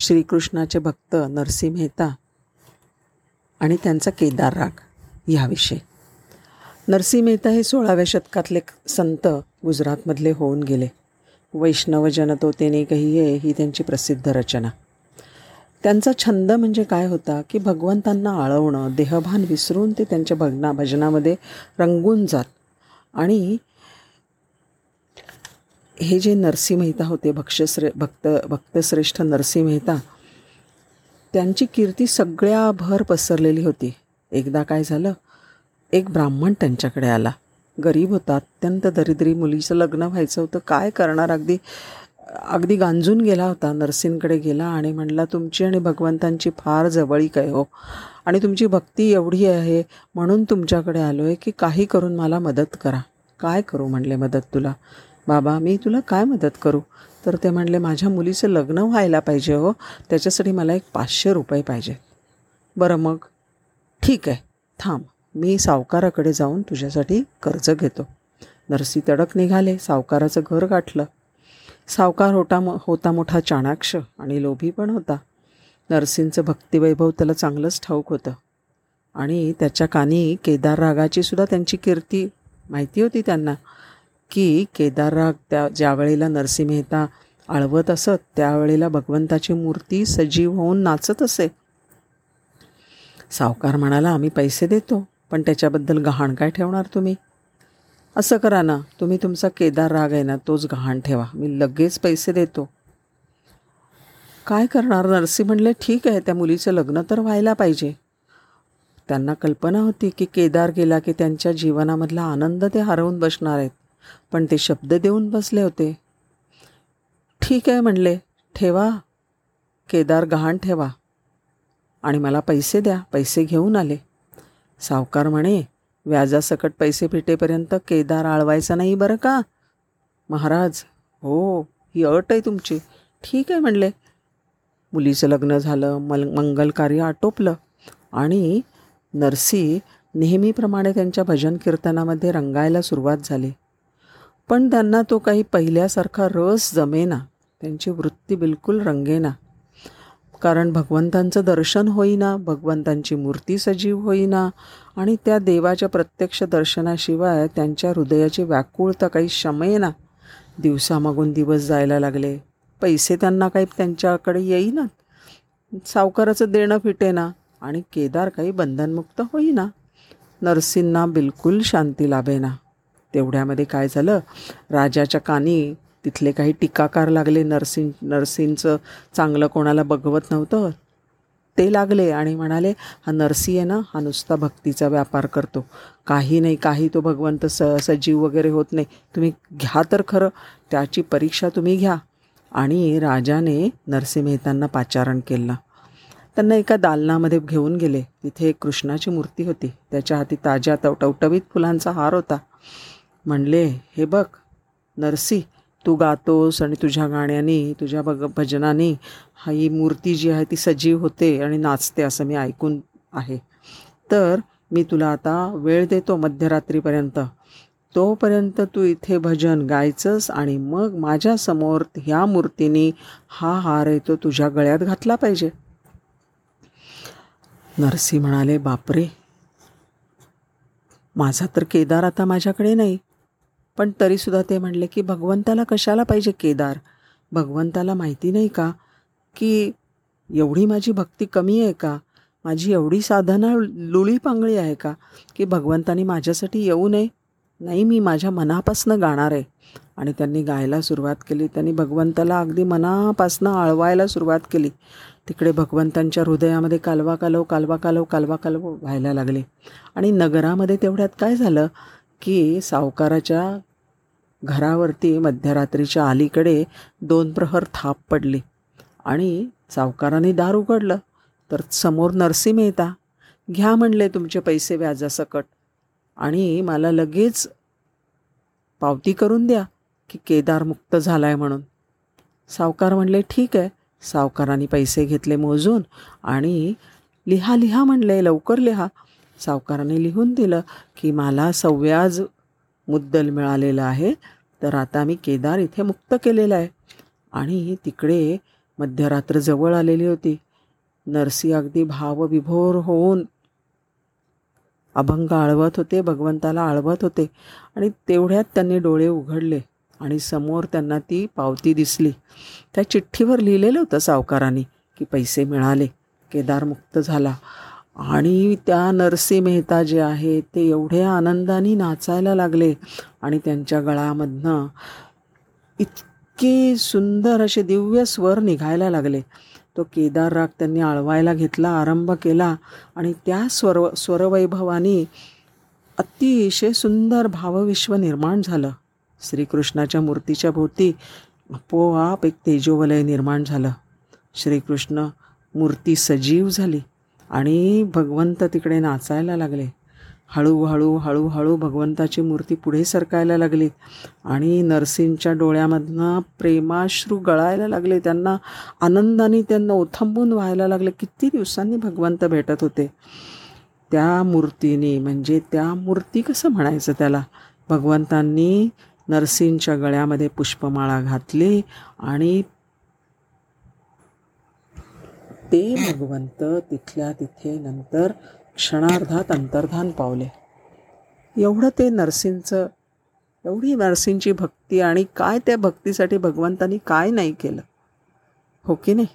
श्रीकृष्णाचे भक्त नरसी मेहता आणि त्यांचा केदार राग ह्याविषयी. नरसी मेहता हे सोळाव्या शतकातले संत गुजरातमधले होऊन गेले. वैष्णव जनतो तेने कही ही त्यांची प्रसिद्ध रचना. त्यांचा छंद म्हणजे काय होता की भगवंतांना आळवणं देहभान विसरून ते त्यांच्या भगना भजनामध्ये रंगून जात आणि हे जे नरसिंह मेहता होते भक्षश्रे भक्त भक्तश्रेष्ठ नरसिंह मेहता त्यांची कीर्ती सगळ्या भर पसरलेली होती. एकदा काय झालं? एक ब्राह्मण त्यांच्याकडे आला. गरीब होता अत्यंत दरिद्री मुलीचं लग्न व्हायचं होतं. काय करणार? अगदी अगदी गांजून गेला होता. नरसिंहकडे गेला आणि म्हणला तुमची आणि भगवंतांची फार जवळीक आहे हो. आणि तुमची भक्ती एवढी आहे म्हणून तुमच्याकडे आलो आहे की काही करून मला मदत करा. काय करू? म्हणले मदत तुला. बाबा मी तुला काय मदत करू? तर ते म्हणले माझ्या मुलीचं लग्न व्हायला पाहिजे हो. त्याच्यासाठी मला एक पाचशे रुपये पाहिजे. बरं मग? ठीक आहे. थांब. मी सावकाराकडे जाऊन तुझ्यासाठी कर्ज घेतो. नरसी तडक निघाले. सावकाराचं घर गाठलं. सावकार होता मो होता मोठा चाणाक्ष आणि लोभी पण होता. नरसिंहचं भक्तिवैभव त्याला चांगलंच ठाऊक होतं. आणि त्याच्या कानी केदार रागाची सुद्धा त्यांची कीर्ती माहिती होती त्यांना. की केदार राग त्या ज्या वेळेला मेहता आळवत असत त्यावेळेला भगवंताची मूर्ती सजीव होऊन नाचत असे. सावकार म्हणाला आम्ही पैसे देतो पण त्याच्याबद्दल गहाण काय ठेवणार तुम्ही? असं करा ना तुम्ही तुमचा केदार राग आहे ना तोच गहाण ठेवा. मी लगेच पैसे देतो. काय करणार? नरसी म्हणले ठीक आहे त्या मुलीचं लग्न तर व्हायला पाहिजे. त्यांना कल्पना होती की केदार गेला की त्यांच्या जीवनामधला आनंद ते हरवून बसणार आहेत. पण ते शब्द देऊन बसले होते. ठीक आहे म्हणले. ठेवा. केदार गहाण ठेवा. आणि मला पैसे द्या. पैसे घेऊन आले. सावकार म्हणे व्याजासकट पैसे फिटेपर्यंत केदार आळवायचा नाही बरं का? महाराज हो ही अट आहे तुमची. ठीक आहे म्हणले. मुलीचं लग्न झालं मल मंगल कार्य आटोपलं. आणि नरसी नेहमीप्रमाणे त्यांच्या भजन कीर्तनामध्ये रंगायला सुरुवात झाली. पण त्यांना तो काही पहिल्यासारखा रस जमेना. त्यांची वृत्ती बिलकुल रंगेना. कारण भगवंतांचं दर्शन होईना भगवंतांची मूर्ती सजीव होईना आणि त्या देवाच्या प्रत्यक्ष दर्शनाशिवाय त्यांच्या हृदयाची व्याकुळता काही शमेना. दिवसामागून दिवस जायला लागले. पैसे त्यांना काही त्यांच्याकडे येईनात सावकाराचं देणं फिटेना आणि केदार काही बंधनमुक्त होईना. नर्सींना बिलकुल शांती लाभेना. तेवढ्यामध्ये काय झालं? राजाच्या कानी तिथले काही टीकाकार लागले. नर्सिंग नर्सिंगचं चांगलं कोणाला बघवत नव्हतं. ते लागले आणि म्हणाले हा नरसी आहे ना हा नुसता भक्तीचा व्यापार करतो. काही नाही काही तो भगवंत स सजीव वगैरे होत नाही. तुम्ही घ्या तर खरं त्याची परीक्षा तुम्ही घ्या. आणि राजाने नरसी मेहतांना पाचारण केलं. त्यांना एका दालनामध्ये घेऊन गेले. तिथे एक कृष्णाची मूर्ती होती. त्याच्या हाती ताज्या टवटवीत फुलांचा हार होता. म्हणले हे बघ नरसी तू गातोस आणि तुझ्या गाण्याने तुझ्या भग भजनाने हा ही मूर्ती जी आहे ती सजीव होते आणि नाचते असं मी ऐकून आहे. तर मी तुला आता वेळ देतो मध्यरात्रीपर्यंत. तोपर्यंत तू इथे भजन गायचंस आणि मग माझ्यासमोर ह्या मूर्तीने हा हार आहे तो तुझ्या गळ्यात घातला पाहिजे. नरसी म्हणाले बापरे! माझा तर केदार आता माझ्याकडे नाही. पण तरीसुद्धा ते म्हणले की भगवंताला कशाला पाहिजे केदार? भगवंताला माहिती नाही का की एवढी माझी भक्ती कमी आहे का? माझी एवढी साधना लुळी पांगळी आहे का की भगवंतानी माझ्यासाठी येऊ नये? नाही मी माझ्या मनापासनं गाणार आहे. आणि त्यांनी गायला सुरुवात केली. त्यांनी भगवंताला अगदी मनापासनं आळवायला सुरुवात केली. तिकडे भगवंतांच्या हृदयामध्ये कालवा कालव कालवा कालव कालवा कालव व्हायला लागले. आणि नगरामध्ये तेवढ्यात काय झालं की सावकाराच्या घरावरती मध्यरात्रीच्या अलीकडे दोन प्रहर थाप पडली आणि सावकाराने दार उघडलं. तर समोर नरसी मेहता घ्या म्हणले तुमचे पैसे व्याजासकट. आणि मला लगेच पावती करून द्या की केदार मुक्त झाला आहे म्हणून. सावकार म्हणले ठीक आहे. सावकारांनी पैसे घेतले मोजून आणि लिहा लिहा म्हणले लवकर लिहा. सावकाराने लिहून दिलं की मला सव्याज मुद्दल मिळालेलं आहे. तर आता मी केदार इथे मुक्त केलेलं आहे. आणि तिकडे मध्यरात्र जवळ आलेली होती. नरसी अगदी भावविभोर होऊन अभंग आळवत होते भगवंताला आळवत होते. आणि तेवढ्यात त्यांनी डोळे उघडले आणि समोर त्यांना ती पावती दिसली. त्या चिठ्ठीवर लिहिलेलं होतं सावकारांनी की पैसे मिळाले. केदार मुक्त झाला. आणि त्या नरसी मेहता जे आहेत ते एवढ्या आनंदाने नाचायला लागले आणि त्यांच्या गळामधनं इतके सुंदर असे दिव्य स्वर निघायला लागले. तो केदार राग त्यांनी आळवायला घेतला आरंभ केला आणि त्या स्वर स्वरवैभवानी अतिशय सुंदर भावविश्व निर्माण झालं. श्रीकृष्णाच्या मूर्तीच्या भोवती आपोआप एक तेजोवलय निर्माण झालं. श्रीकृष्ण मूर्ती सजीव झाली. आणि भगवंत तिकडे नाचायला लागले. हळूहळू हळूहळू भगवंताची मूर्ती पुढे सरकायला लागली. आणि नरसिंहच्या डोळ्यामधनं प्रेमाश्रू गळायला लागले. त्यांना आनंदाने त्यांना ओथंबून व्हायला लागले. किती दिवसांनी भगवंत भेटत होते. त्या मूर्तीने म्हणजे त्या मूर्ती कसं म्हणायचं त्याला? भगवंतांनी नरसिंहच्या गळ्यामध्ये पुष्पमाळा घातली आणि ते भगवंत तिथल्या तिथे नंतर क्षणार्धात अंतर्धान पावले. एवढं ते नरसिंहचं एवढी नरसिंहची भक्ती आणि काय त्या भक्तीसाठी भगवंतानी काय नाही केलं? हो की नाही?